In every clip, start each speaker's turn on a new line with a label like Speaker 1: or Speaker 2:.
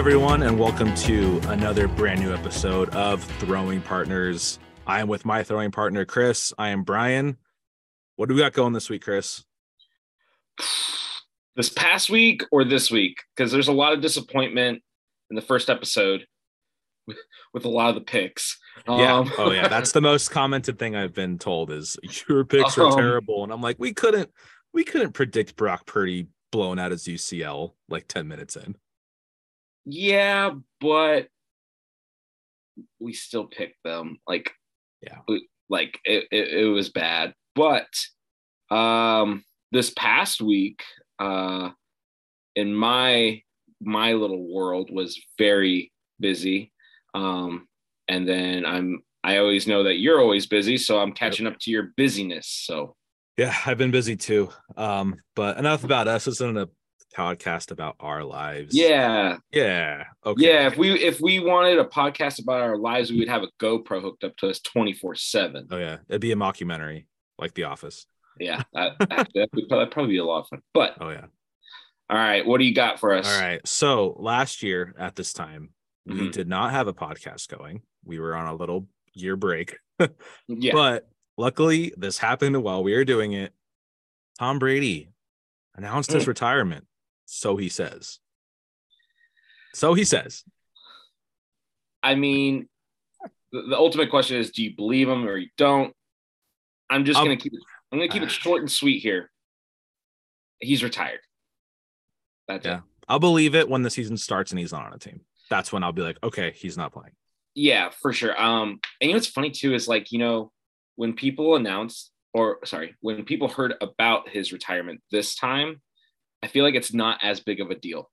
Speaker 1: everyone, and welcome to another brand new episode of Throwing Partners. I am with my throwing partner, Chris. I am Brian. What do we got going this week, Chris?
Speaker 2: This past week or this week? Because there's a lot of disappointment in the first episode with, with a lot of the picks.
Speaker 1: Yeah.
Speaker 2: Um,
Speaker 1: oh, yeah. That's the most commented thing I've been told is your picks are
Speaker 2: Um,
Speaker 1: terrible. And I'm like, we couldn't, we couldn't predict Brock Purdy blowing out his UCL like 10 minutes in.
Speaker 2: Yeah, but we still picked them. Like,
Speaker 1: Yeah.
Speaker 2: we- like it, it, it was bad. But um, this past week, uh, in my my little world was very busy. Um, and then I'm I always know that you're always busy, so I'm catching up to your busyness. So
Speaker 1: Yeah, I've been busy too. Um, but enough about us. Isn't a podcast about our lives.
Speaker 2: yeah,
Speaker 1: Yeah. Okay.
Speaker 2: yeah. If we if we wanted a podcast about our lives, we would have a GoPro hooked up to us 24 seven.
Speaker 1: Oh yeah. It'd be a mockumentary like The Office.
Speaker 2: Yeah, that, that, would probably, be a lot of fun. But
Speaker 1: Oh yeah.
Speaker 2: all right, what do you got for us?
Speaker 1: All right. So last year at this time, we
Speaker 2: Mhm.
Speaker 1: did not have a podcast going. We were on a little year break.
Speaker 2: Yeah,
Speaker 1: But luckily, this happened while we were doing it. Tom Brady announced his
Speaker 2: Mm.
Speaker 1: retirement. So he says. So he says.
Speaker 2: I mean, the, the ultimate question is: Do you believe him or you don't? I'm just
Speaker 1: Um,
Speaker 2: gonna keep it. I'm gonna keep it short and sweet here. He's retired. That's
Speaker 1: Yeah.
Speaker 2: it.
Speaker 1: I'll believe it when the season starts and he's not on a team. That's when I'll be like, okay, he's not playing.
Speaker 2: Yeah, for sure. Um, and you know what's funny too is like you know when people announced or sorry when people heard about his retirement this time, I feel like it's not as big of a deal.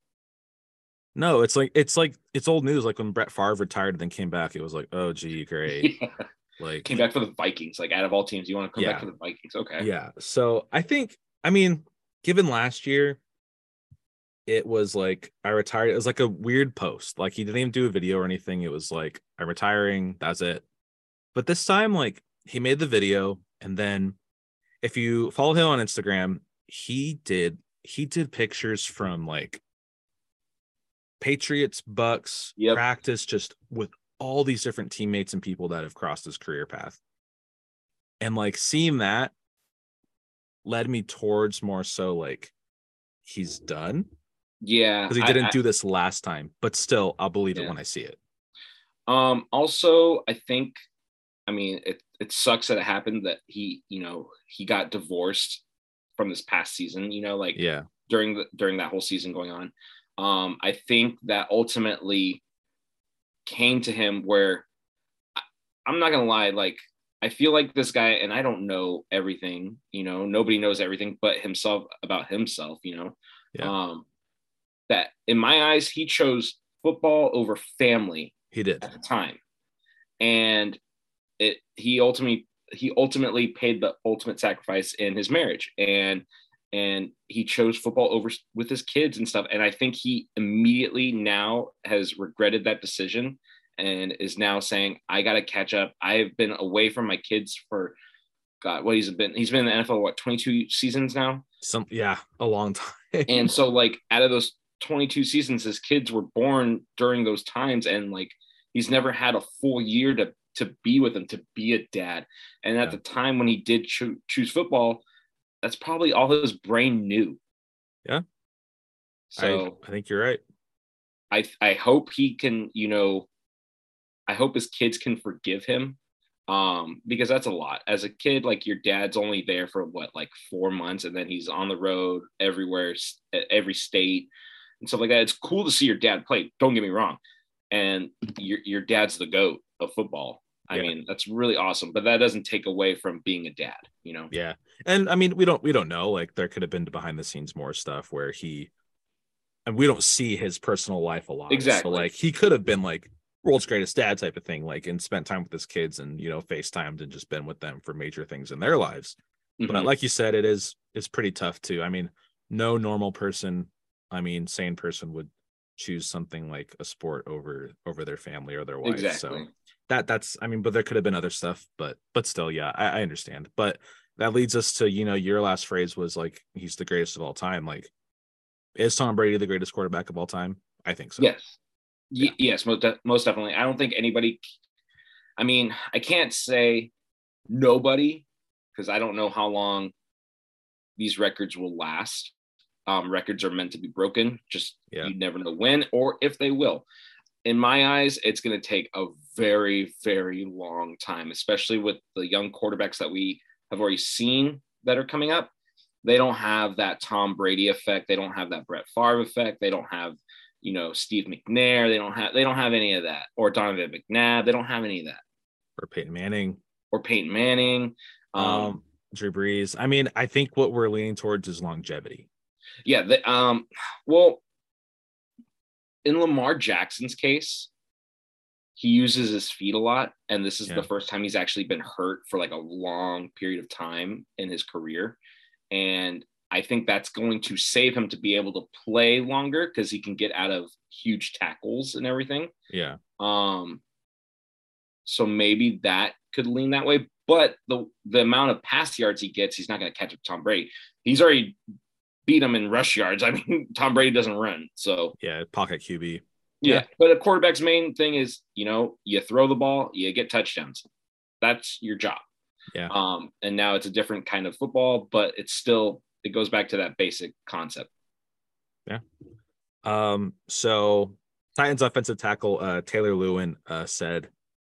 Speaker 1: No, it's like it's like it's old news. Like when Brett Favre retired and then came back, it was like, oh gee, great.
Speaker 2: Yeah.
Speaker 1: Like
Speaker 2: Came back for the Vikings. Like out of all teams, you want to come
Speaker 1: Yeah.
Speaker 2: back for the Vikings? Okay.
Speaker 1: Yeah. So I think, I mean, given last year, it was like I retired. It was like a weird post. Like he didn't even do a video or anything. It was like, I'm retiring. That's it. But this time, like he made the video. And then if you follow him on Instagram, he did, he did pictures from like Patriots, Bucks,
Speaker 2: Yep.
Speaker 1: practice, just with all these different teammates and people that have crossed his career path. And like seeing that led me towards more so like he's done
Speaker 2: Yeah.
Speaker 1: because he didn't
Speaker 2: I-
Speaker 1: do this last time, but still I'll believe it when I see it.
Speaker 2: Um, also, I think, I mean, it, it sucks that it happened that he, you know, he got divorced from this past season, you know, like
Speaker 1: Yeah.
Speaker 2: during the during that whole season going on. Um, I think that ultimately came to him where I, I'm not gonna lie, like I feel like this guy, and I don't know everything, you know, nobody knows everything but himself about himself, you know.
Speaker 1: Yeah.
Speaker 2: Um, that in my eyes, he chose football over family
Speaker 1: He did.
Speaker 2: at the time and it he ultimately he ultimately paid the ultimate sacrifice in his marriage. And and he chose football over with his kids and stuff. And i think he immediately now has regretted that decision and is now saying i got to catch up. I've been away from my kids for god what he's been he's been in the nfl what 22 seasons now?
Speaker 1: Some yeah, a long time.
Speaker 2: and so like out of those 22 seasons his kids were born during those times. And like he's never had a full year to to be with them to be a dad and at
Speaker 1: Yeah.
Speaker 2: the time when he did choo- choose football that's probably all his brain knew
Speaker 1: Yeah.
Speaker 2: so
Speaker 1: I, I think you're right.
Speaker 2: I, I hope he can you know i hope his kids can forgive him um because that's a lot as a kid like your dad's only there for what like four months and then he's on the road everywhere every state and stuff like that it's cool to see your dad play don't get me wrong and your, your dad's the goat of football i
Speaker 1: Yeah.
Speaker 2: mean that's really awesome but that doesn't take away from being a dad you know
Speaker 1: Yeah. And I mean, we don't we don't know. Like there could have been behind the scenes more stuff where he and we don't see his personal life a lot.
Speaker 2: Exactly.
Speaker 1: So like he could have been like world's greatest dad type of thing, like and spent time with his kids and you know, FaceTimed and just been with them for major things in their lives. But
Speaker 2: Mhm.
Speaker 1: like you said, it is it's pretty tough too. I mean, no normal person, I mean, sane person would choose something like a sport over over their family or their wife.
Speaker 2: exactly
Speaker 1: So that that's I mean, but there could have been other stuff, but but still, yeah, I, I understand. But that leads us to you know your last phrase was like he's the greatest of all time. Like, is Tom Brady the greatest quarterback of all time? I think so.
Speaker 2: yes Y- yes, most, de- most definitely. I don't think anybody. I mean, I can't say nobody because I don't know how long these records will last. Um, records are meant to be broken. Just
Speaker 1: Yeah.
Speaker 2: you never know when or if they will. In my eyes, it's going to take a very, very long time, especially with the young quarterbacks that we have already seen that are coming up. They don't have that Tom Brady effect. They don't have that Brett Favre effect. They don't have, you know, Steve McNair. They don't have. They don't have any of that. Or Donovan McNabb. They don't have any of that.
Speaker 1: Or Peyton Manning,
Speaker 2: Or Peyton Manning. Um,
Speaker 1: um, Drew Brees. I mean, I think what we're leaning towards is longevity.
Speaker 2: yeah. The, um. Well, in Lamar Jackson's case, he uses his feet a lot, and this is
Speaker 1: Yeah.
Speaker 2: the first time he's actually been hurt for like a long period of time in his career, and I think that's going to save him to be able to play longer because he can get out of huge tackles and everything.
Speaker 1: Yeah.
Speaker 2: Um, so maybe that could lean that way. But the the amount of pass yards he gets, he's not going to catch up to Tom Brady. He's already beat him in rush yards. I mean, Tom Brady doesn't run, so
Speaker 1: Yeah. Pocket QB.
Speaker 2: yeah.
Speaker 1: Yeah.
Speaker 2: But a quarterback's main thing is, you know, you throw the ball, you get touchdowns. That's your job.
Speaker 1: Yeah.
Speaker 2: Um, and now it's a different kind of football, but it's still it goes back to that basic concept. Yeah.
Speaker 1: Um, so Titans offensive tackle uh Taylor Lewan uh said,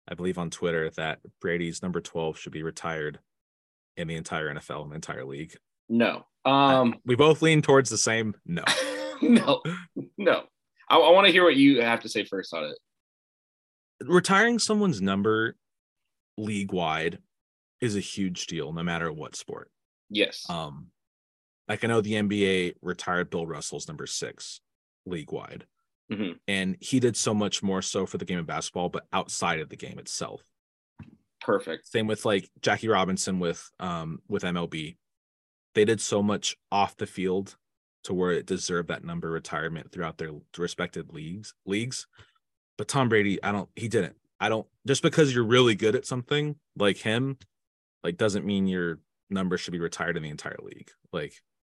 Speaker 1: I believe on Twitter, that Brady's number 12 should be retired in the entire NFL and the entire league.
Speaker 2: No. Um,
Speaker 1: we both lean towards the same no.
Speaker 2: no, no. I, I want to hear what you have to say first on it.
Speaker 1: Retiring someone's number league wide is a huge deal, no matter what sport.
Speaker 2: Yes.
Speaker 1: Um, like I know the NBA retired Bill Russell's number six league wide,
Speaker 2: Mhm.
Speaker 1: and he did so much more so for the game of basketball, but outside of the game itself.
Speaker 2: Perfect.
Speaker 1: Same with like Jackie Robinson with um with MLB. They did so much off the field to where it deserved that number retirement throughout their respective leagues leagues. But Tom Brady, I don't he didn't. I don't just because you're really good at something like him, like doesn't mean your number should be retired in the entire league. Like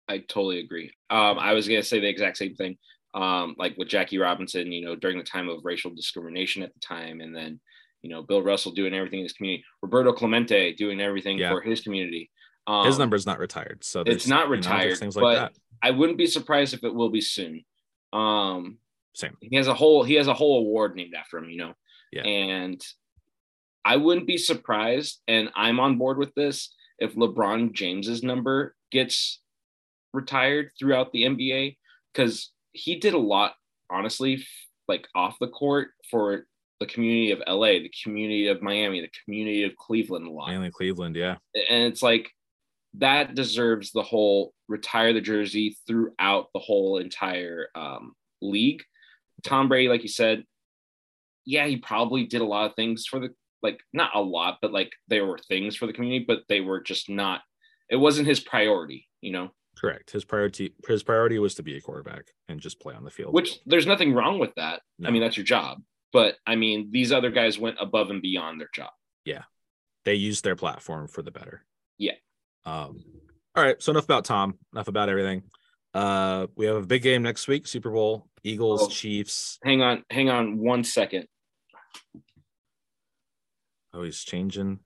Speaker 2: I totally agree. Um, I was gonna say the exact same thing. Um, like with Jackie Robinson, you know, during the time of racial discrimination at the time, and then you know Bill Russell doing everything in his community, Roberto Clemente doing everything
Speaker 1: Yeah.
Speaker 2: for his community. Um,
Speaker 1: his is not retired. So
Speaker 2: it's not
Speaker 1: you know,
Speaker 2: retired,
Speaker 1: things like that.
Speaker 2: I wouldn't be surprised if it will be soon. Um,
Speaker 1: Same.
Speaker 2: he has a whole he has a whole award named after him, you know.
Speaker 1: Yeah.
Speaker 2: And I wouldn't be surprised, and I'm on board with this if LeBron James's number gets retired throughout the NBA because he did a lot, honestly, like off the court for the community of LA, the community of Miami, the community of Cleveland a lot
Speaker 1: Mainly Cleveland, yeah.
Speaker 2: and it's like that deserves the whole retire the jersey throughout the whole entire um, league. Tom Brady, like you said, yeah, he probably did a lot of things for the like not a lot, but like there were things for the community, but they were just not. It wasn't his priority, you know.
Speaker 1: Correct. His priority his priority was to be a quarterback and just play on the field.
Speaker 2: Which there's nothing wrong with that.
Speaker 1: No.
Speaker 2: I mean, that's your job. But I mean, these other guys went above and beyond their job. Yeah.
Speaker 1: They used their platform for the better.
Speaker 2: Yeah.
Speaker 1: Um, all right. So enough about Tom, enough about everything. Uh, we have a big game next week, Super Bowl, Eagles,
Speaker 2: Oh.
Speaker 1: Chiefs.
Speaker 2: Hang on, hang on one second.
Speaker 1: Oh, he's changing.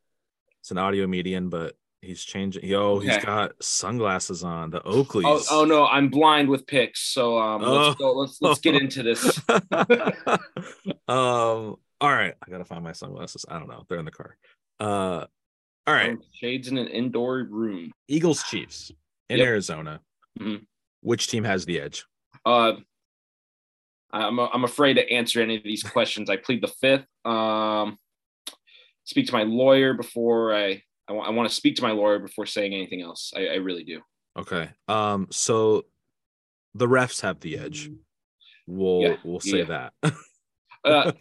Speaker 1: It's an audio median, but he's changing. Yo, he's got sunglasses on, the Oakleys.
Speaker 2: Oh, oh no, I'm blind with picks. So um,
Speaker 1: Oh.
Speaker 2: let's go. Let's let's get into this.
Speaker 1: um, all right. I gotta find my sunglasses. I don't know. They're in the car. Uh all right.
Speaker 2: Shades in an indoor room.
Speaker 1: Eagles, Chiefs in
Speaker 2: Yep.
Speaker 1: Arizona.
Speaker 2: Mhm.
Speaker 1: Which team has the edge?
Speaker 2: Uh, I'm I'm afraid to answer any of these questions. I plead the fifth. Um, speak to my lawyer before I. I want, want to speak to my lawyer before saying anything else. I, I really do.
Speaker 1: Okay. Um, so the refs have the edge. We'll
Speaker 2: Yeah,
Speaker 1: we'll say
Speaker 2: yeah.
Speaker 1: that.
Speaker 2: Uh,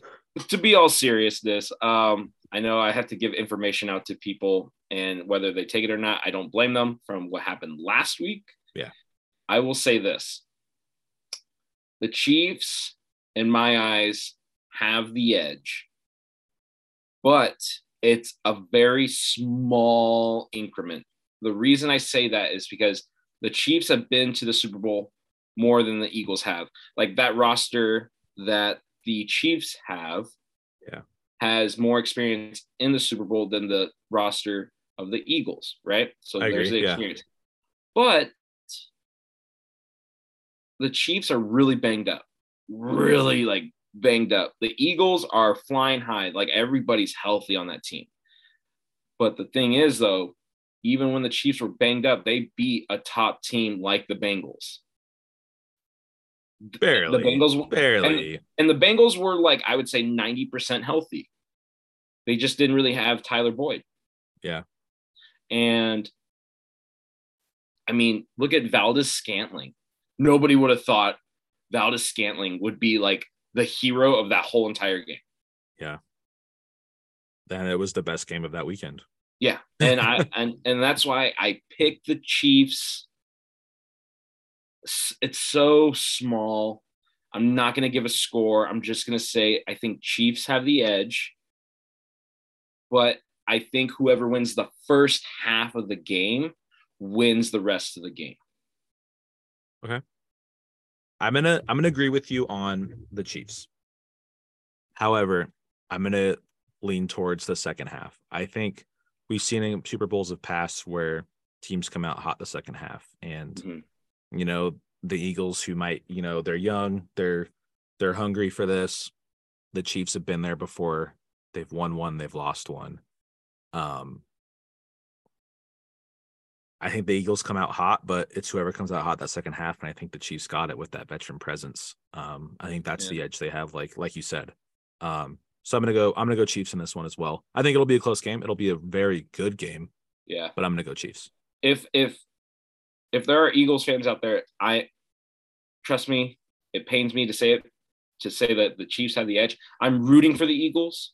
Speaker 2: to be all seriousness, um, I know I have to give information out to people, and whether they take it or not, I don't blame them from what happened last week.
Speaker 1: Yeah.
Speaker 2: I will say this the Chiefs, in my eyes, have the edge, but it's a very small increment. The reason I say that is because the Chiefs have been to the Super Bowl more than the Eagles have. Like that roster that the Chiefs have
Speaker 1: Yeah.
Speaker 2: Has more experience in the Super Bowl than the roster of the Eagles, right? So
Speaker 1: I
Speaker 2: there's
Speaker 1: agree,
Speaker 2: the
Speaker 1: yeah.
Speaker 2: experience. But the Chiefs are really banged up. Really like banged up. The Eagles are flying high. Like everybody's healthy on that team. But the thing is though, even when the Chiefs were banged up, they beat a top team like the Bengals.
Speaker 1: Barely.
Speaker 2: The Bengals
Speaker 1: Barely.
Speaker 2: and the Bengals were like I would say 90% healthy. They just didn't really have Tyler Boyd.
Speaker 1: Yeah.
Speaker 2: And I mean, look at Valdes-Scantling. Nobody would have thought Valdes-Scantling would be like the hero of that whole entire game.
Speaker 1: Yeah, then it was the best game of that weekend.
Speaker 2: Yeah. And I and and that's why I picked the Chiefs. It's so small. I'm not going to give a score. I'm just going to say I think Chiefs have the edge. But I think whoever wins the first half of the game wins the rest of the game. Okay.
Speaker 1: I'm gonna I'm gonna agree with you on the Chiefs. However, I'm gonna lean towards the second half. I think we've seen in Super Bowls of past where teams come out hot the second half, and
Speaker 2: Mhm.
Speaker 1: You know the Eagles who might you know they're young, they're they're hungry for this. The Chiefs have been there before. They've won one, they've lost one. Um, I think the Eagles come out hot, but it's whoever comes out hot that second half, and I think the Chiefs got it with that veteran presence. Um, I think that's
Speaker 2: Yeah.
Speaker 1: the edge they have, like like you said. Um, so I'm gonna go. I'm gonna go Chiefs in this one as well. I think it'll be a close game. It'll be a very good game,
Speaker 2: Yeah.
Speaker 1: but I'm gonna go Chiefs.
Speaker 2: if if if there are Eagles fans out there, I trust me, it pains me to say it to say that the Chiefs have the edge. I'm rooting for the Eagles.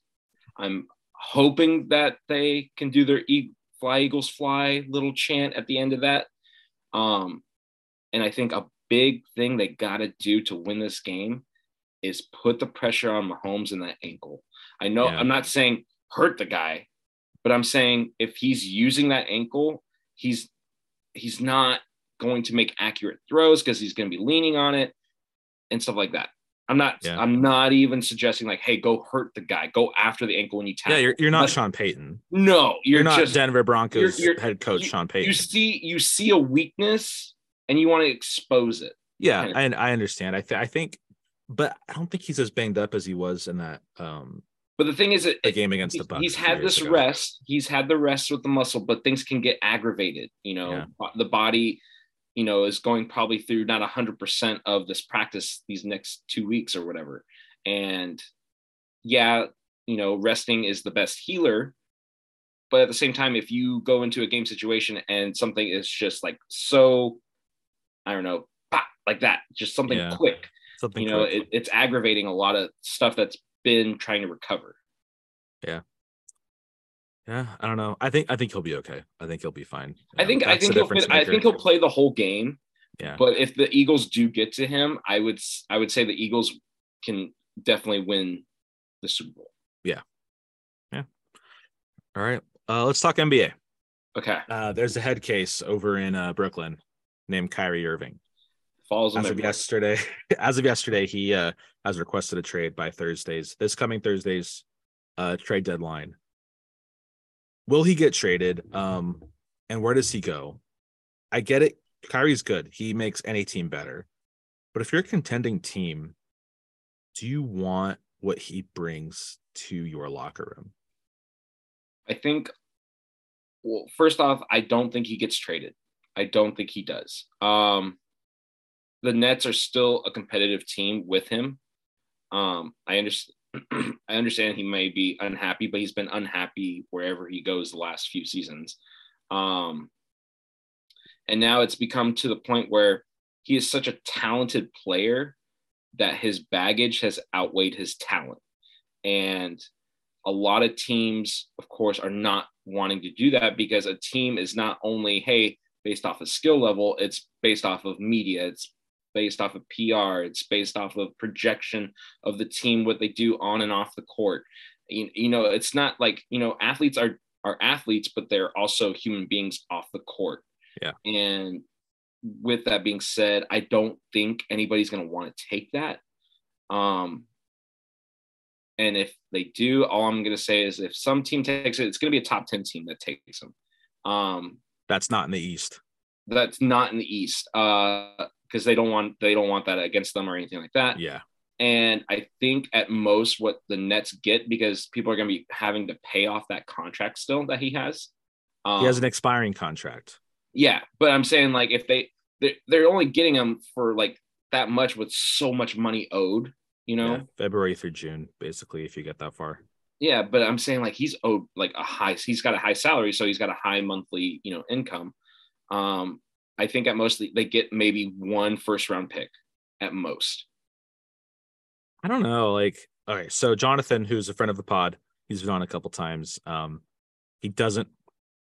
Speaker 2: I'm hoping that they can do their e- fly Eagles fly little chant at the end of that. Um and I think a big thing they got to do to win this game is put the pressure on Mahomes in that ankle. I know
Speaker 1: Yeah.
Speaker 2: I'm not saying hurt the guy, but I'm saying if he's using that ankle, he's he's not going to make accurate throws because he's going to be leaning on it and stuff like that. I'm not
Speaker 1: Yeah.
Speaker 2: I'm not even suggesting like, hey, go hurt the guy, go after the ankle when you tackle.
Speaker 1: Yeah, you're you're not
Speaker 2: But-
Speaker 1: Sean Payton.
Speaker 2: no, you're,
Speaker 1: You're, not
Speaker 2: just
Speaker 1: Denver Broncos
Speaker 2: you're-
Speaker 1: head coach
Speaker 2: you-
Speaker 1: Sean Payton.
Speaker 2: you see you see a weakness and you want to expose it.
Speaker 1: yeah,
Speaker 2: kind
Speaker 1: I I understand. I th- I think, but I don't think he's as banged up as he was in that um
Speaker 2: But the thing is, it,
Speaker 1: the game against the
Speaker 2: he's,
Speaker 1: Bucks.
Speaker 2: he's had this
Speaker 1: ago.
Speaker 2: rest. He's had the rest with the muscle, but things can get aggravated. You know,
Speaker 1: Yeah.
Speaker 2: The body, you know, is going probably through not hundred percent of this practice these next two weeks or whatever. And yeah, you know, resting is the best healer. But at the same time, if you go into a game situation and something is just like so, I don't know, pop, like that, just something
Speaker 1: Yeah.
Speaker 2: quick,
Speaker 1: Something
Speaker 2: you know, it, it's aggravating a lot of stuff that's been trying to recover.
Speaker 1: Yeah, Yeah, I don't know. I think I think he'll be okay. I think he'll be fine.
Speaker 2: I think I think he'll fit, I think he'll play the whole game.
Speaker 1: Yeah.
Speaker 2: But if the Eagles do get to him, I would I would say the Eagles can definitely win the Super Bowl. Yeah. Yeah.
Speaker 1: All right. Uh, let's talk NBA.
Speaker 2: Okay,
Speaker 1: Uh, there's a head case over in uh, Brooklyn named Kyrie Irving.
Speaker 2: Falls on
Speaker 1: As of yesterday, as of yesterday, he uh, has requested a trade by Thursday's this coming Thursday's uh, trade deadline. Will he get traded? Um, and where does he go? I get it. Kyrie's good. He makes any team better. But if you're a contending team, do you want what he brings to your locker room?
Speaker 2: I think. Well, first off, I don't think he gets traded. I don't think he does. Um, the Nets are still a competitive team with him. Um, I understand. I understand he may be unhappy, but he's been unhappy wherever he goes the last few seasons. Um, and now it's become to the point where he is such a talented player that his baggage has outweighed his talent. And a lot of teams, of course, are not wanting to do that because a team is not only, hey, based off of skill level, it's based off of media, it's based off of PR, it's based off of projection of the team, what they do on and off the court. You, you know, it's not like, you know, athletes are are athletes, but they're also human beings off the court.
Speaker 1: Yeah.
Speaker 2: And with that being said, I don't think anybody's going to want to take that. Um, And if they do, all I'm going to say is if some team takes it, it's going to be a top 10 team that takes them. Um,
Speaker 1: That's not in the East.
Speaker 2: That's not in the East because they don't want they don't want that against them or anything like that.
Speaker 1: Yeah.
Speaker 2: And I think at most what the Nets get because people are going to be having to pay off that contract still that he has.
Speaker 1: Um, he has an expiring contract.
Speaker 2: Yeah, but I'm saying like if they they're only getting him for like that much with so much money owed, you know, yeah,
Speaker 1: February through June, basically, if you get that far.
Speaker 2: Yeah, but I'm saying like he's owed like a high, he's got a high salary, so he's got a high monthly, you know, income. Um, I think at most they get maybe one first round pick at most.
Speaker 1: I don't know. Like, all right, so Jonathan, who's a friend of the pod, he's been on a couple times. Um, he doesn't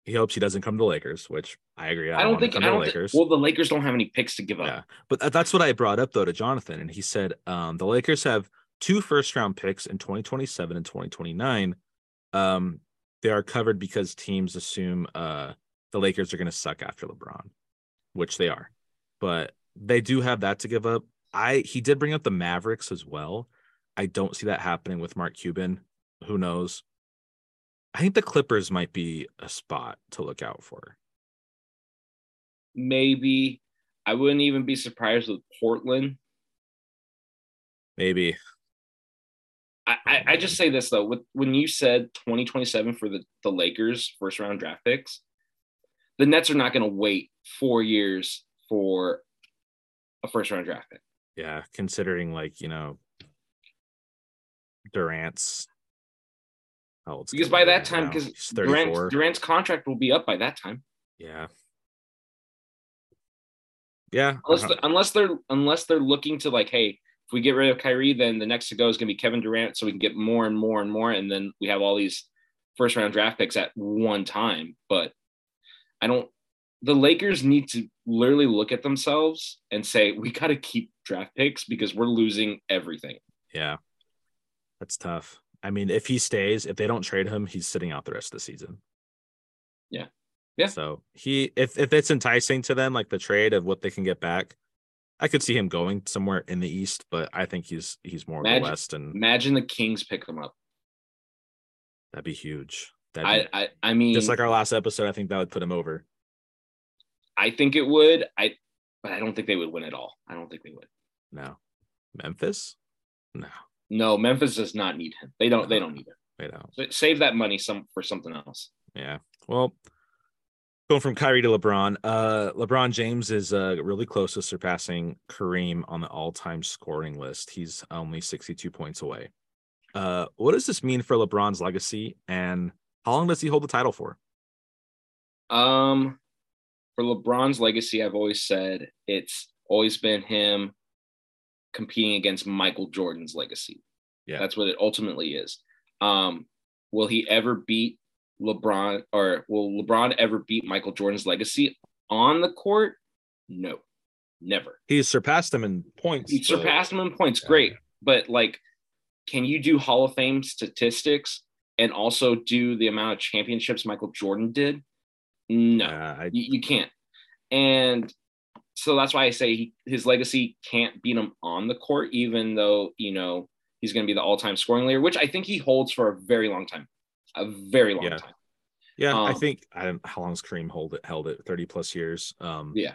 Speaker 1: he hopes he doesn't come to the Lakers, which I agree.
Speaker 2: I, I don't think I don't Lakers. Well, the Lakers don't have any picks to give up.
Speaker 1: Yeah, but that's what I brought up though to Jonathan, and he said um, the Lakers have two first round picks in 2027 and 2029. Um, they are covered because teams assume uh, the Lakers are going to suck after LeBron, which they are, but they do have that to give up. I he did bring up the Mavericks as well. I don't see that happening with Mark Cuban. Who knows? I think the Clippers might be a spot to look out for.
Speaker 2: Maybe. I wouldn't even be surprised with Portland.
Speaker 1: Maybe.
Speaker 2: I, I, I just say this though, with when you said 2027 for the, the Lakers first round draft picks, the Nets are not going to wait four years for a first round draft pick.
Speaker 1: Yeah, considering like, you know, Durant's
Speaker 2: how because by that time, because Durant, Durant's contract will be up by that time.
Speaker 1: Yeah. Yeah.
Speaker 2: Unless uh-huh. the, unless they're unless they're looking to like, hey, if we get rid of Kyrie, then the next to go is going to be Kevin Durant, so we can get more and more and more, and then we have all these first round draft picks at one time. But I don't. The Lakers need to literally look at themselves and say, we got to keep draft picks because we're losing everything.
Speaker 1: Yeah, that's tough. I mean, if he stays, if they don't trade him, he's sitting out the rest of the season.
Speaker 2: Yeah. Yeah.
Speaker 1: So he if if it's enticing to them, like the trade of what they can get back, I could see him going somewhere in the east, but I think he's he's more imagine, the west. And
Speaker 2: imagine the Kings pick him up.
Speaker 1: That'd be huge.
Speaker 2: I, I I mean
Speaker 1: just like our last episode, I think that would put him over.
Speaker 2: I think it would. I but I don't think they would win at all. I don't think they would.
Speaker 1: No. Memphis? No.
Speaker 2: No, Memphis does not need him. They don't. They don't need him.
Speaker 1: They don't.
Speaker 2: Save that money some for something else.
Speaker 1: Yeah. Well, going from Kyrie to LeBron, uh, LeBron James is uh, really close to surpassing Kareem on the all-time scoring list. He's only 62 points away. Uh, what does this mean for LeBron's legacy, and how long does he hold the title for?
Speaker 2: Um, for LeBron's legacy, I've always said it's always been him competing against Michael Jordan's legacy. Yeah. That's what it ultimately is. Um, will he ever beat LeBron or will LeBron ever beat Michael Jordan's legacy on the court? No, never.
Speaker 1: He's surpassed him in points.
Speaker 2: He surpassed him in points. Yeah. Great. But like, can you do Hall of Fame statistics and also do the amount of championships Michael Jordan did? No, yeah, I... you, you can't. And so that's why I say he, his legacy can't beat him on the court, even though you know he's going to be the all-time scoring leader, which I think he holds for a very long time, a very long
Speaker 1: yeah.
Speaker 2: time.
Speaker 1: Yeah, um, I think I don't how long has Kareem hold it held it 30 plus years. Um
Speaker 2: yeah.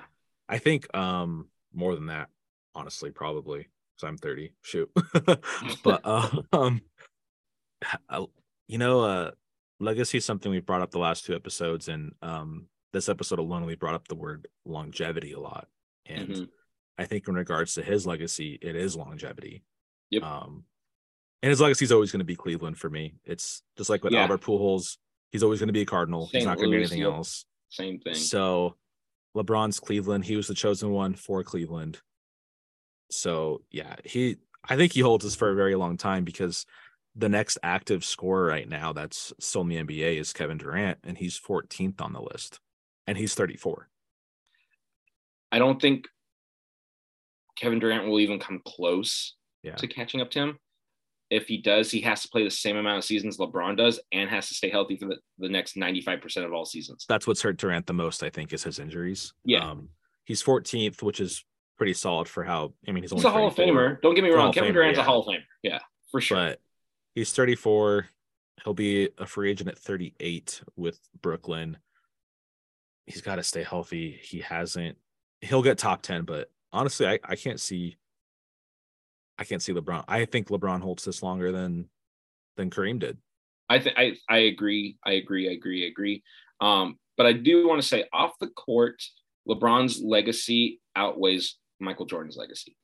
Speaker 1: I think um more than that, honestly, probably because I'm 30. Shoot. but uh, um you know, uh legacy is something we've brought up the last two episodes, and um this episode alone we brought up the word longevity a lot. And mm-hmm. I think in regards to his legacy, it is longevity.
Speaker 2: Yep.
Speaker 1: Um, and his legacy is always going to be Cleveland for me. It's just like with yeah. Albert Pujols, he's always going to be a Cardinal. St. he's not going to be anything yep. else.
Speaker 2: Same thing.
Speaker 1: So LeBron's Cleveland. He was the chosen one for Cleveland. So yeah, he I think he holds this for a very long time because the next active scorer right now that's still in the NBA is Kevin Durant, and he's 14th on the list, and he's 34.
Speaker 2: I don't think Kevin Durant will even come close
Speaker 1: yeah.
Speaker 2: to catching up to him. If he does, he has to play the same amount of seasons LeBron does and has to stay healthy for the, the next 95% of all seasons.
Speaker 1: That's what's hurt Durant the most, I think, is his injuries.
Speaker 2: Yeah. Um,
Speaker 1: he's 14th, which is pretty solid for how, I mean, he's,
Speaker 2: he's a Hall of Famer. Don't get me wrong. Kevin Famer, Durant's yeah. a Hall of Famer. Yeah, for sure.
Speaker 1: But He's 34. He'll be a free agent at 38 with Brooklyn. He's got to stay healthy. He hasn't. He'll get top 10, but honestly, I, I can't see. I can't see LeBron. I think LeBron holds this longer than than Kareem did.
Speaker 2: I think I I agree. I agree. I agree. I agree. Um, but I do want to say off the court, LeBron's legacy outweighs Michael Jordan's legacy.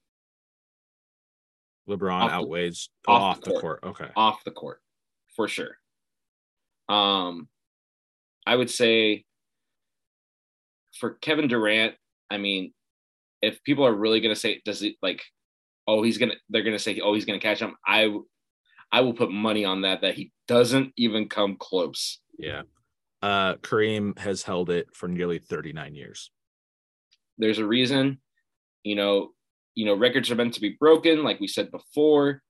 Speaker 1: LeBron
Speaker 2: Off the-
Speaker 1: outweighs
Speaker 2: off
Speaker 1: off,
Speaker 2: the
Speaker 1: the
Speaker 2: court.
Speaker 1: court. Okay.
Speaker 2: off the court for sure. Um, I would say for Kevin Durant, I mean, if people are really gonna say, does it like, oh, he's gonna, they're gonna say, oh, he's gonna catch him. I, I will put money on that that he doesn't even come close.
Speaker 1: Yeah. Uh Kareem has held it for nearly 39 years.
Speaker 2: There's a reason, you know, you know, records are meant to be broken, like we said before.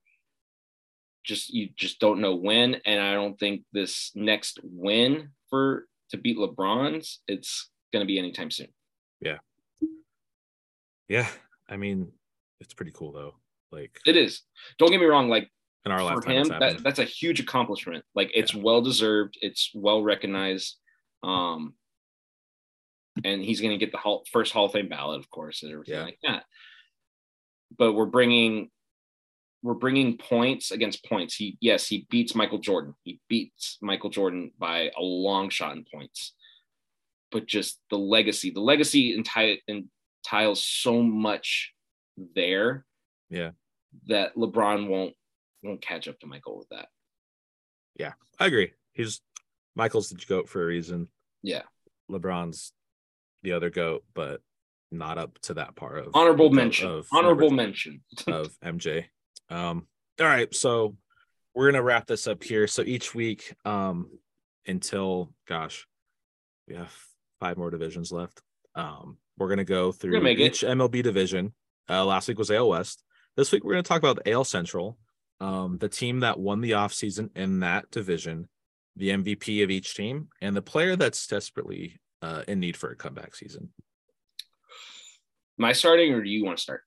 Speaker 2: Just you just don't know when, and I don't think this next win for to beat LeBron's, it's gonna be anytime soon.
Speaker 1: Yeah. Yeah. I mean, it's pretty cool though. Like
Speaker 2: It is. Don't get me wrong, like
Speaker 1: in our
Speaker 2: for
Speaker 1: lifetime,
Speaker 2: him, that, that's a huge accomplishment. Like it's well deserved, it's well recognized. Um and he's going to get the hall, first Hall of Fame ballot, of course, and everything
Speaker 1: Yeah.
Speaker 2: like that. But we're bringing we're bringing points against points. He yes, he beats Michael Jordan. He beats Michael Jordan by a long shot in points. But just the legacy, the legacy enti- entiles so much there
Speaker 1: Yeah.
Speaker 2: that LeBron won't won't catch up to Michael with that.
Speaker 1: Yeah, I agree. He's Michael's the goat for a reason.
Speaker 2: Yeah.
Speaker 1: LeBron's the other goat, but not up to that part of
Speaker 2: Honorable
Speaker 1: of-
Speaker 2: mention.
Speaker 1: of
Speaker 2: Honorable mention.
Speaker 1: of MJ. Um, all right, so we're gonna wrap this up here. So each week, um, until gosh, we have five more divisions left. Um, we're gonna go through
Speaker 2: gonna make it.
Speaker 1: each MLB division. Uh, last week was AL West. This week we're gonna talk about the AL Central. Um, the team that won the offseason in that division, the MVP of each team, and the player that's desperately uh, in need for a comeback season.
Speaker 2: Am I starting or do you want to start?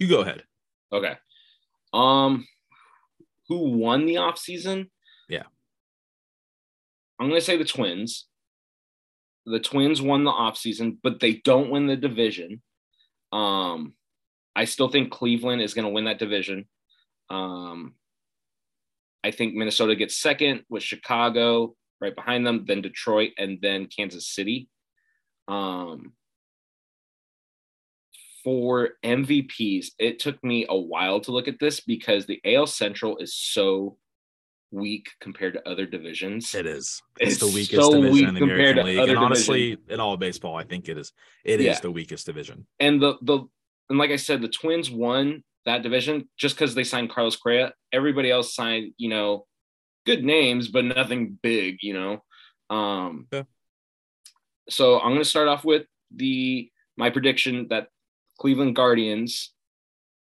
Speaker 1: You go ahead.
Speaker 2: Okay. Um who won the offseason?
Speaker 1: Yeah.
Speaker 2: I'm gonna say the twins. The twins won the offseason, but they don't win the division. Um I still think Cleveland is gonna win that division. Um I think Minnesota gets second with Chicago right behind them, then Detroit, and then Kansas City. Um for MVPs, it took me a while to look at this because the AL Central is so weak compared to other divisions.
Speaker 1: It is. It's, the weakest
Speaker 2: so
Speaker 1: division
Speaker 2: weak
Speaker 1: in the
Speaker 2: compared
Speaker 1: American
Speaker 2: to
Speaker 1: League, and honestly, in all of baseball, I think it is. It is
Speaker 2: Yeah.
Speaker 1: the weakest division.
Speaker 2: And the the and like I said, the Twins won that division just because they signed Carlos Correa. Everybody else signed, you know, good names, but nothing big, you know. Um
Speaker 1: Yeah.
Speaker 2: so I'm gonna start off with the my prediction that Cleveland Guardians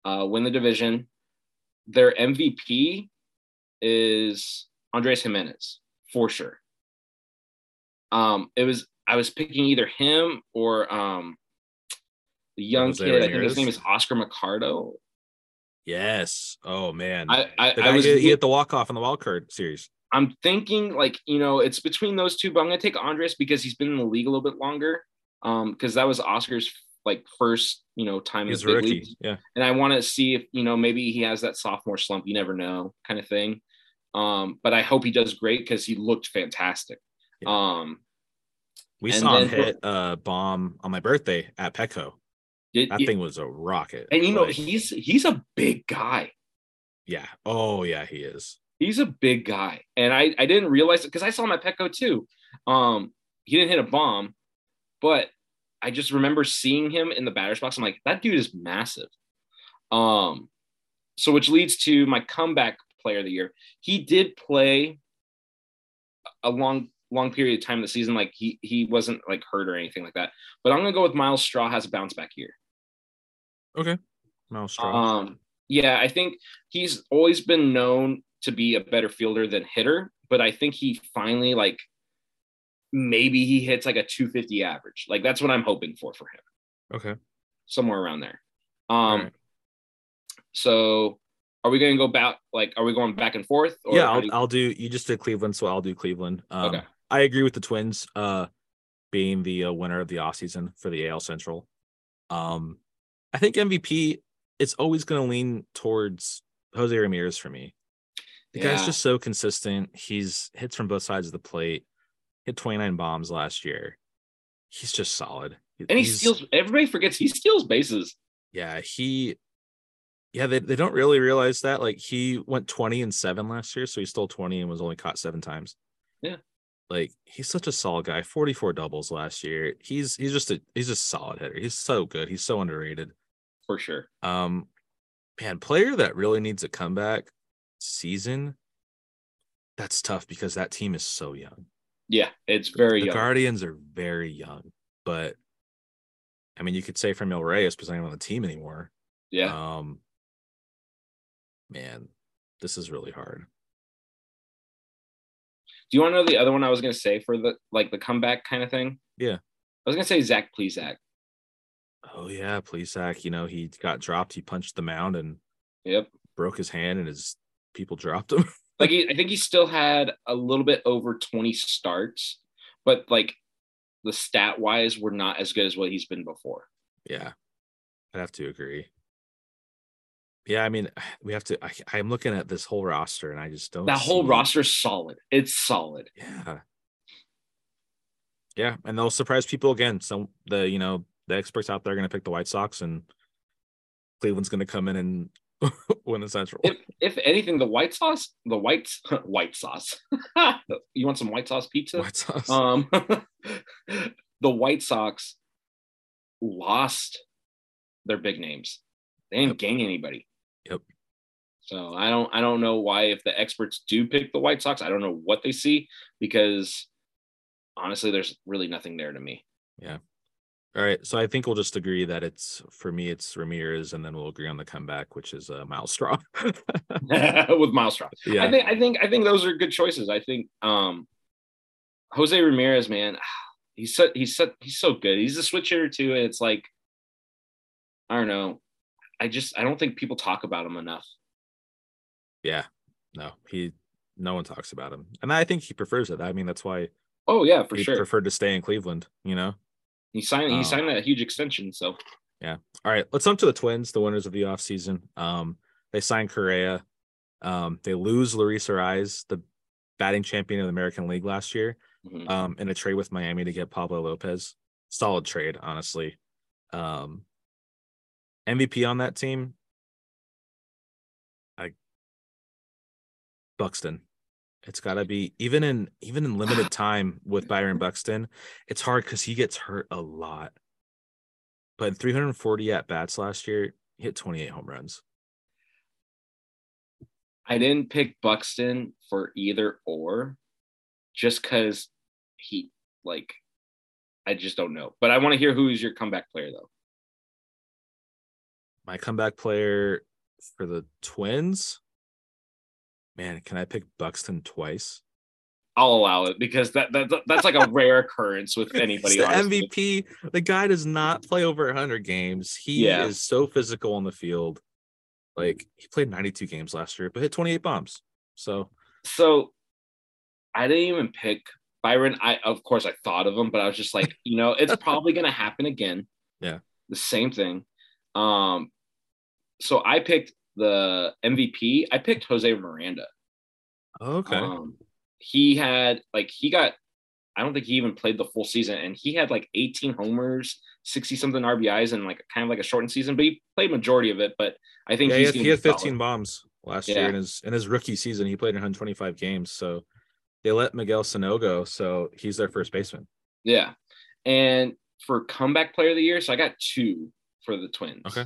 Speaker 2: uh, win the division. Their MVP is Andres Giménez for sure. Um, it was I was picking either him or um the young
Speaker 1: Jose
Speaker 2: kid. I think his name is Oscar Mercado.
Speaker 1: Yes. Oh man.
Speaker 2: I I, I was
Speaker 1: he, he hit the walk off in the wild card series.
Speaker 2: I'm thinking like you know it's between those two, but I'm gonna take Andres because he's been in the league a little bit longer. Um, because that was Oscar's like first you know time in
Speaker 1: He's
Speaker 2: the big
Speaker 1: rookie.
Speaker 2: leagues.
Speaker 1: Yeah.
Speaker 2: and I want to see if you know maybe he has that sophomore slump. You never know, kind of thing. Um, but I hope he does great because he looked fantastic.
Speaker 1: Yeah.
Speaker 2: Um,
Speaker 1: We saw him hit a bomb on my birthday at Petco.
Speaker 2: it-
Speaker 1: That
Speaker 2: it-
Speaker 1: thing was a rocket.
Speaker 2: and you know
Speaker 1: Like,
Speaker 2: he's he's a big guy.
Speaker 1: yeah. Oh yeah, he is.
Speaker 2: He's a big guy, and I I didn't realize it because I saw him at Petco too. Um, he didn't hit a bomb, but I just remember seeing him in the batter's box. I'm like, that dude is massive. Um, so which leads to my comeback player of the year. He did play a long long period of time in the season. Like he he wasn't like hurt or anything like that. But I'm gonna go with Myles Straw has a bounce back year.
Speaker 1: Okay. Myles Straw.
Speaker 2: Um, yeah, I think he's always been known to be a better fielder than hitter, but I think he finally like maybe he hits like a 250 average. Like that's what I'm hoping for for him,
Speaker 1: okay.
Speaker 2: somewhere around there. Um,
Speaker 1: right.
Speaker 2: so are we going to go back? Like, are we going back and forth? Or
Speaker 1: yeah, I'll,
Speaker 2: do you-
Speaker 1: I'll do. You just did Cleveland, so I'll do Cleveland. Um,
Speaker 2: Okay.
Speaker 1: I agree with the Twins uh, being the uh, winner of the offseason for the AL Central. Um, I think MVP. It's always going to lean towards Jose Ramirez for me. The guy's just so consistent. He's hits from both sides of the plate. Hit 29 bombs last year. He's just solid.
Speaker 2: and he
Speaker 1: He's-
Speaker 2: steals. Everybody forgets he steals bases.
Speaker 1: Yeah, he. Yeah, they, they don't really realize that. Like he went 20 and 7 last year, so he stole 20 and was only caught seven times.
Speaker 2: Yeah.
Speaker 1: Like he's such a solid guy. 44 doubles last year. He's he's just a he's just a solid hitter. He's so good. He's so underrated.
Speaker 2: For sure.
Speaker 1: Um man, player that really needs a comeback season. That's tough because that team is so young.
Speaker 2: Yeah, it's very
Speaker 1: the. Guardians are very young, but I mean, you could say Franmil Reyes because I'm on the team anymore.
Speaker 2: yeah.
Speaker 1: Um, man, this is really hard.
Speaker 2: Do you want to know the other one I was going to say for the like the comeback kind of thing?
Speaker 1: Yeah.
Speaker 2: I was going to say Zach Plesac.
Speaker 1: Oh yeah, please, Zach. You know he got dropped. He punched the mound and
Speaker 2: Yep.
Speaker 1: broke his hand, and his people dropped him.
Speaker 2: Like he, I think he still had a little bit over 20 starts, but like the stat wise were not as good as what he's been before.
Speaker 1: yeah, I'd have to agree. Yeah, I mean, we have to. I, I'm looking at this whole roster, and I just don't.
Speaker 2: That whole
Speaker 1: see-
Speaker 2: roster's solid. It's solid.
Speaker 1: Yeah. Yeah, and they'll surprise people again. So the you know the experts out there are going to pick the White Sox, and Cleveland's going to come in and win the Central.
Speaker 2: If if anything, the white sauce, the white white sauce. you want some white sauce pizza?
Speaker 1: White Sox.
Speaker 2: Um, the White Sox lost their big names. They didn't
Speaker 1: Yep.
Speaker 2: gain anybody.
Speaker 1: Yep.
Speaker 2: So I don't I don't know why if the experts do pick the White Sox, I don't know what they see because honestly, there's really nothing there to me.
Speaker 1: All right, so I think we'll just agree that it's for me it's Ramirez, and then we'll agree on the comeback, which is uh, Myles Straw.
Speaker 2: With Myles Straw.
Speaker 1: yeah,
Speaker 2: I think I think I think those are good choices. I think um Jose Ramirez, man, he's so he's so he's so good. He's a switch hitter too. And it's like I don't know. I just I don't think people talk about him enough.
Speaker 1: yeah, no, he no one talks about him, and I think he prefers it. I mean, that's why
Speaker 2: Oh yeah, for
Speaker 1: he
Speaker 2: sure.
Speaker 1: preferred to stay in Cleveland. You know.
Speaker 2: He signed
Speaker 1: Um,
Speaker 2: he signed that huge extension. So Yeah.
Speaker 1: All right, let's jump to the Twins, the winners of the offseason. Um, they signed Correa. Um, they lose Luis Arraez, the batting champion of the American League last year,
Speaker 2: mhm.
Speaker 1: um, in a trade with Miami to get Pablo Lopez. Solid trade, honestly. Um, MVP on that team, I Buxton. It's got to be even in even in limited time with Byron Buxton. It's hard because he gets hurt a lot. But in 340 at bats last year, he hit 28 home runs.
Speaker 2: I didn't pick Buxton for either or just because he like I just don't know. But I want to hear who's your comeback player though.
Speaker 1: My comeback player for the Twins. Man, can I pick Buxton twice?
Speaker 2: I'll allow it because that, that that's like a rare occurrence with anybody.
Speaker 1: the
Speaker 2: honestly.
Speaker 1: MVP. The guy does not play over 100 games. He
Speaker 2: Yeah.
Speaker 1: is so physical on the field. Like he played 92 games last year, but hit 28 bombs. So
Speaker 2: So I didn't even pick Byron. I of course I thought of him, but I was just like, you know, it's probably gonna happen again.
Speaker 1: Yeah.
Speaker 2: The same thing. Um so I picked the MVP. I picked Jose Miranda.
Speaker 1: okay,
Speaker 2: Um, he had like he got I don't think he even played the full season and he had like 18 homers, 60 something RBIs and like kind of like a shortened season, but he played majority of it. But I think
Speaker 1: yeah, he had, he had
Speaker 2: be solid.
Speaker 1: 15 bombs last
Speaker 2: Yeah.
Speaker 1: year in his in his rookie season. He played in 125 games. So they let Miguel Sano go, so he's their first baseman.
Speaker 2: Yeah. And for comeback player of the year, so I got two for the Twins.
Speaker 1: Okay.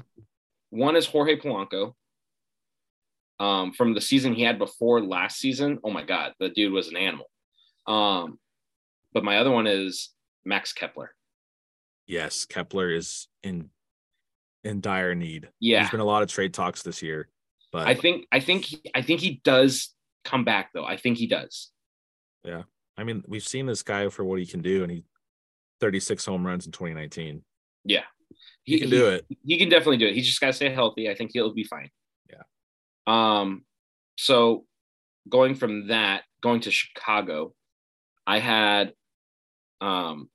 Speaker 2: One is Jorge Polanco. Um, from the season he had before last season. Oh my God, the dude was an animal. Um, but my other one is Max Kepler.
Speaker 1: Yes, Kepler is in in dire need.
Speaker 2: Yeah.
Speaker 1: There's been a lot of trade talks this year, but
Speaker 2: I think I think he, I think he does come back though. I think he does.
Speaker 1: Yeah, I mean, we've seen this guy for what he can do, and he 36 home runs in 2019.
Speaker 2: Yeah.
Speaker 1: He, can do it.
Speaker 2: He can definitely do it. He's just got to stay healthy. I think he'll be fine. Um, so going from that, going to Chicago, I had um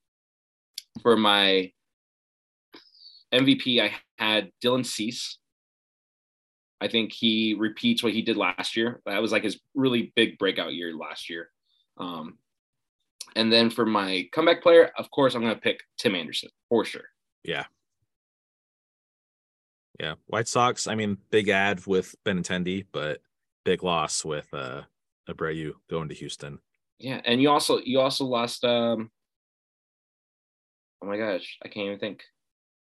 Speaker 2: for my MVP, I had Dylan Cease. I think he repeats what he did last year. That was like his really big breakout year last year. Um, and then for my comeback player, of course, I'm going to pick Tim Anderson for sure.
Speaker 1: Yeah. Yeah. White Sox, I mean, big ad with Benintendi, but big loss with uh Abreu going to Houston.
Speaker 2: Yeah, and you also you also lost um oh my gosh, I can't even think.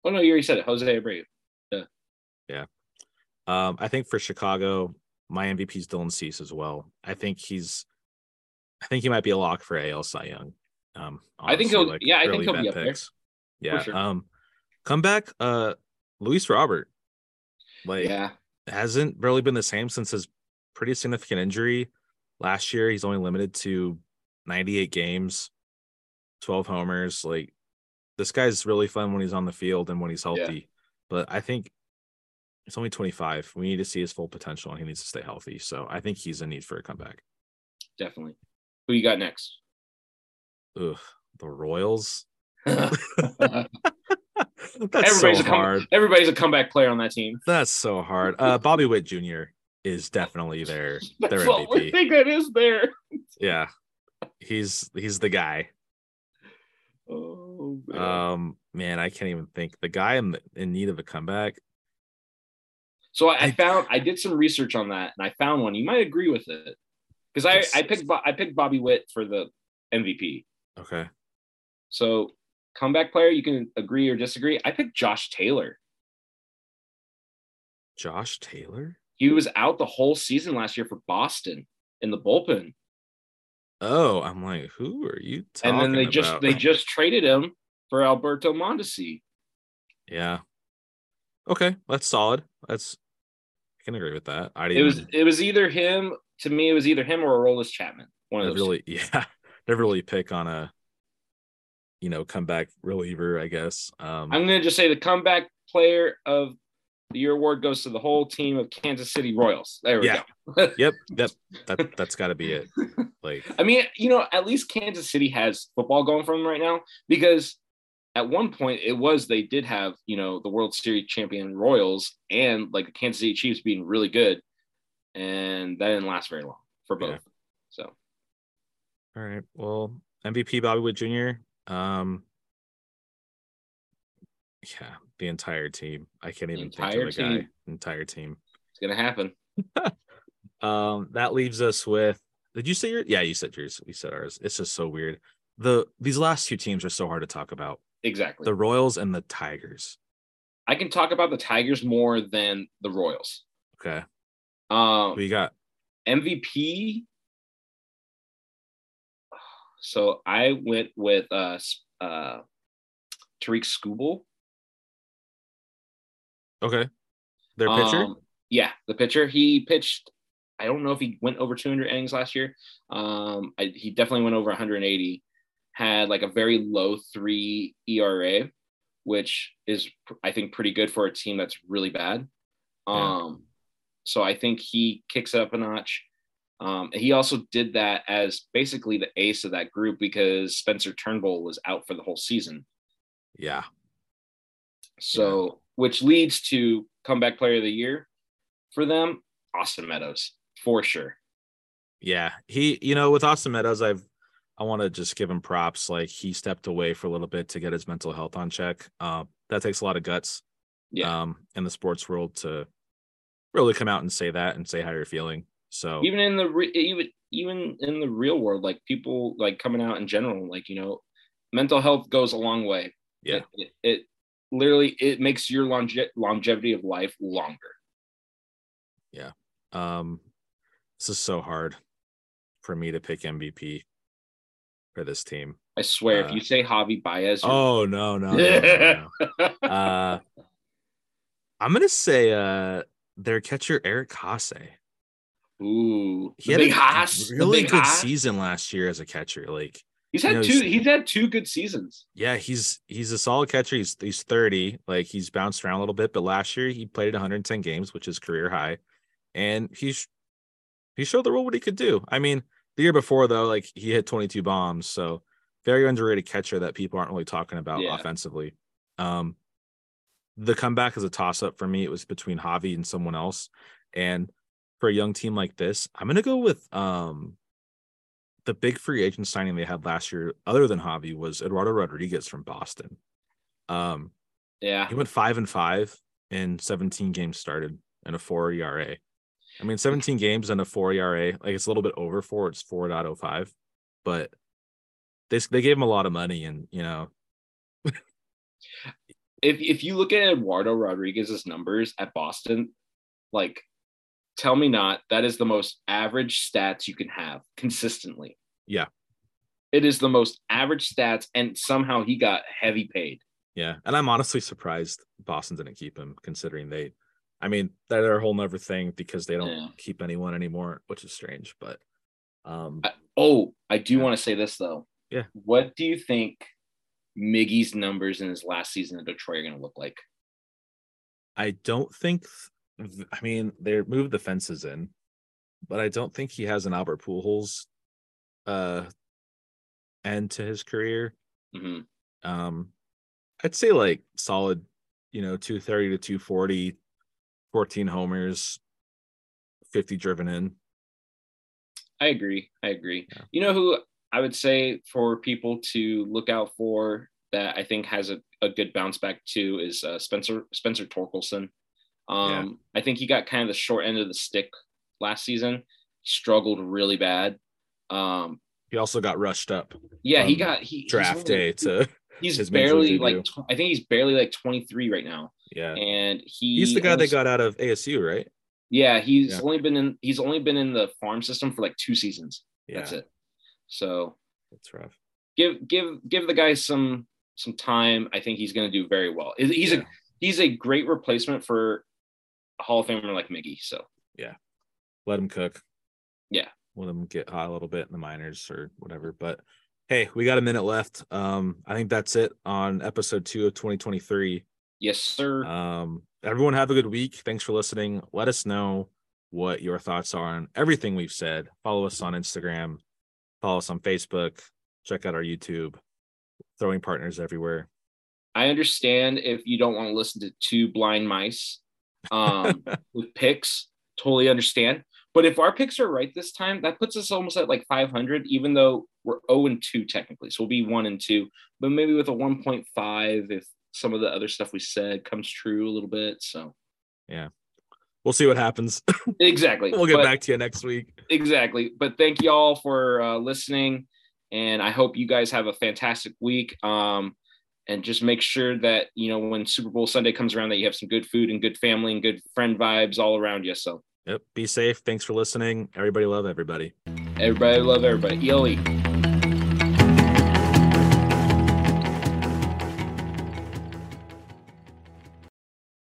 Speaker 2: Oh no, you already said it, Jose Abreu. Yeah.
Speaker 1: Yeah. Um, I think for Chicago, my MVP is Dylan Cease as well. I think he's I think he might be a lock for AL Cy Young. Um
Speaker 2: I think he'll like yeah, I think he'll be up picks.
Speaker 1: there. Yeah. Sure. Um come back, uh Luis Robert. Like
Speaker 2: yeah,
Speaker 1: hasn't really been the same since his pretty significant injury last year. He's only limited to 98 games, 12 homers. Like this guy's really fun when he's on the field and when he's healthy. Yeah. But I think it's only 25. We need to see his full potential and he needs to stay healthy. So I think he's in need for a comeback.
Speaker 2: Definitely. Who you got next?
Speaker 1: Ugh, the Royals.
Speaker 2: That's everybody's so a come, hard. Everybody's a comeback player on that team.
Speaker 1: That's so hard. Uh, Bobby Witt Jr. is definitely their their MVP.
Speaker 2: I think that is there.
Speaker 1: Yeah, he's he's the guy.
Speaker 2: Oh man.
Speaker 1: Um, man, I can't even think. The guy in in need of a comeback.
Speaker 2: So I, I found I did some research on that, and I found one. You might agree with it because I I picked I picked Bobby Witt for the MVP.
Speaker 1: Okay.
Speaker 2: So comeback player, you can agree or disagree. I picked Josh Taylor.
Speaker 1: Josh Taylor?
Speaker 2: He was out the whole season last year for Boston in the bullpen.
Speaker 1: Oh, I'm like, who are you
Speaker 2: And then they
Speaker 1: about?
Speaker 2: just they just traded him for Adalberto Mondesi.
Speaker 1: Yeah. Okay, that's solid. That's I can agree with that. I didn't.
Speaker 2: it was it was either him to me. It was either him or Aroldis Chapman. One of those.
Speaker 1: Really, yeah. Never really pick on a you know, comeback reliever, I guess. Um,
Speaker 2: I'm going to just say the comeback player of the year award goes to the whole team of Kansas City Royals. There we
Speaker 1: yeah.
Speaker 2: go.
Speaker 1: yep, yep. That that's got to be it. Like,
Speaker 2: I mean, you know, at least Kansas City has football going for them right now because at one point it was they did have you know the World Series champion Royals and like the Kansas City Chiefs being really good, and that didn't last very long for both. Yeah. So,
Speaker 1: all right, well, MVP Bobby Wood Jr. Um, yeah, the entire team. I can't even think of a team. guy. Entire team.
Speaker 2: It's gonna happen.
Speaker 1: um, that leaves us with. Did you say your? Yeah, you said yours. We said ours. It's just so weird. The these last two teams are so hard to talk about.
Speaker 2: Exactly.
Speaker 1: The Royals and the Tigers.
Speaker 2: I can talk about the Tigers more than the Royals.
Speaker 1: Okay.
Speaker 2: Um,
Speaker 1: you got?
Speaker 2: MVP. So I went with uh uh Tarik Skubal.
Speaker 1: Okay. Their pitcher? Um,
Speaker 2: yeah, the pitcher. He pitched I don't know if he went over 200 innings last year. Um, I, he definitely went over 180. Had like a very low three ERA, which is I think pretty good for a team that's really bad. Um, yeah. so I think he kicks it up a notch. Um, he also did that as basically the ace of that group because Spencer Turnbull was out for the whole season.
Speaker 1: Yeah.
Speaker 2: So, yeah. which leads to comeback player of the year for them, Austin Meadows, for sure.
Speaker 1: Yeah. He, you know, with Austin Meadows, I've, I want to just give him props. Like he stepped away for a little bit to get his mental health on check. Uh, that takes a lot of guts.
Speaker 2: Yeah.
Speaker 1: Um, in the sports world to really come out and say that and say how you're feeling. So
Speaker 2: even in the re- even even in the real world, like people like coming out in general, like you know, mental health goes a long way.
Speaker 1: Yeah,
Speaker 2: it, it, it literally it makes your longe- longevity of life longer.
Speaker 1: Yeah, um, this is so hard for me to pick MVP for this team.
Speaker 2: I swear, uh, if you say Javy Baez,
Speaker 1: oh no, no, no, no, no. uh, I'm gonna say uh, their catcher Eric Haase.
Speaker 2: Ooh,
Speaker 1: he had a Haas, really good Haas. season last year as a catcher. Like
Speaker 2: he's had you know, two, he's, he's, had two good seasons.
Speaker 1: Yeah, he's he's a solid catcher. He's he's 30. Like he's bounced around a little bit, but last year he played 110 games, which is career high. and he's he showed the world what he could do. I mean, the year before though, like he hit 22 bombs, so very underrated catcher that people aren't really talking about
Speaker 2: Yeah.
Speaker 1: offensively. Um, the comeback is a toss up for me. It was between Javy and someone else, and for a young team like this, I'm gonna go with um the big free agent signing they had last year, other than Javy, was Eduardo Rodriguez from Boston. Um,
Speaker 2: Yeah.
Speaker 1: he went five and five in 17 games started and a four ERA. I mean, 17 games and a four ERA, like it's a little bit over four. It's 4.05, but they they gave him a lot of money, and you know,
Speaker 2: if if you look at Eduardo Rodriguez's numbers at Boston, like tell me not, that is the most average stats you can have consistently.
Speaker 1: Yeah.
Speaker 2: It is the most average stats, and somehow he got heavy paid.
Speaker 1: yeah. And I'm honestly surprised Boston didn't keep him, considering they, I mean, they're a whole nother thing because they don't
Speaker 2: Yeah.
Speaker 1: keep anyone anymore, which is strange. But um,
Speaker 2: I- oh, I do
Speaker 1: Yeah.
Speaker 2: want to say this though.
Speaker 1: Yeah.
Speaker 2: What do you think Miggy's numbers in his last season in Detroit are going to look like?
Speaker 1: I don't think. I mean, they moved the fences in, but I don't think he has an Albert Pujols uh end to his career.
Speaker 2: Mhm.
Speaker 1: Um, I'd say like solid, you know, 230 to 240, 14 homers, 50 driven in.
Speaker 2: I agree. I agree.
Speaker 1: Yeah.
Speaker 2: You know who I would say for people to look out for that I think has a, a good bounce back too is uh, Spencer Spencer Torkelson. Um, I think he got kind of the short end of the stick last season. Struggled really bad. Um,
Speaker 1: He also got rushed up
Speaker 2: yeah, he got he
Speaker 1: draft day to
Speaker 2: He's barely like tw- I think he's barely like 23 right now,
Speaker 1: yeah.
Speaker 2: and he
Speaker 1: He's the guy that got out of ASU, right?
Speaker 2: Yeah, he's
Speaker 1: Yeah.
Speaker 2: only been in he's only been in the farm system for like two seasons.
Speaker 1: Yeah,
Speaker 2: That's it. So
Speaker 1: That's rough.
Speaker 2: give give give the guy some some time. I think he's going to do very well. He's
Speaker 1: Yeah.
Speaker 2: a he's a great replacement for a Hall of Famer like Miggy. So yeah,
Speaker 1: let him cook.
Speaker 2: Yeah.
Speaker 1: Let him get hot a little bit in the minors or whatever. But hey, we got a minute left. Um, I think that's it on episode two of 2023.
Speaker 2: yes, sir.
Speaker 1: Um, everyone have a good week. Thanks for listening. Let us know what your thoughts are on everything we've said. Follow us on Instagram, follow us on Facebook, check out our YouTube, throwing partners everywhere.
Speaker 2: I understand if you don't want to listen to two blind mice um, with picks. Totally understand. But if our picks are right this time, that puts us almost at like 500, even though we're 0 and 2 technically. So we'll be 1 and 2, but maybe with a 1.5 if some of the other stuff we said comes true a little bit. So yeah,
Speaker 1: We'll see what happens.
Speaker 2: exactly.
Speaker 1: we'll get
Speaker 2: But-
Speaker 1: back to you next week.
Speaker 2: exactly. But thank you all for uh, listening, and I hope you guys have a fantastic week. Um, and just make sure that you know when Super Bowl Sunday comes around that you have some good food and good family and good friend vibes all around you. So
Speaker 1: Yep. Be safe. Thanks for listening. Everybody love everybody.
Speaker 2: everybody love everybody. ELE.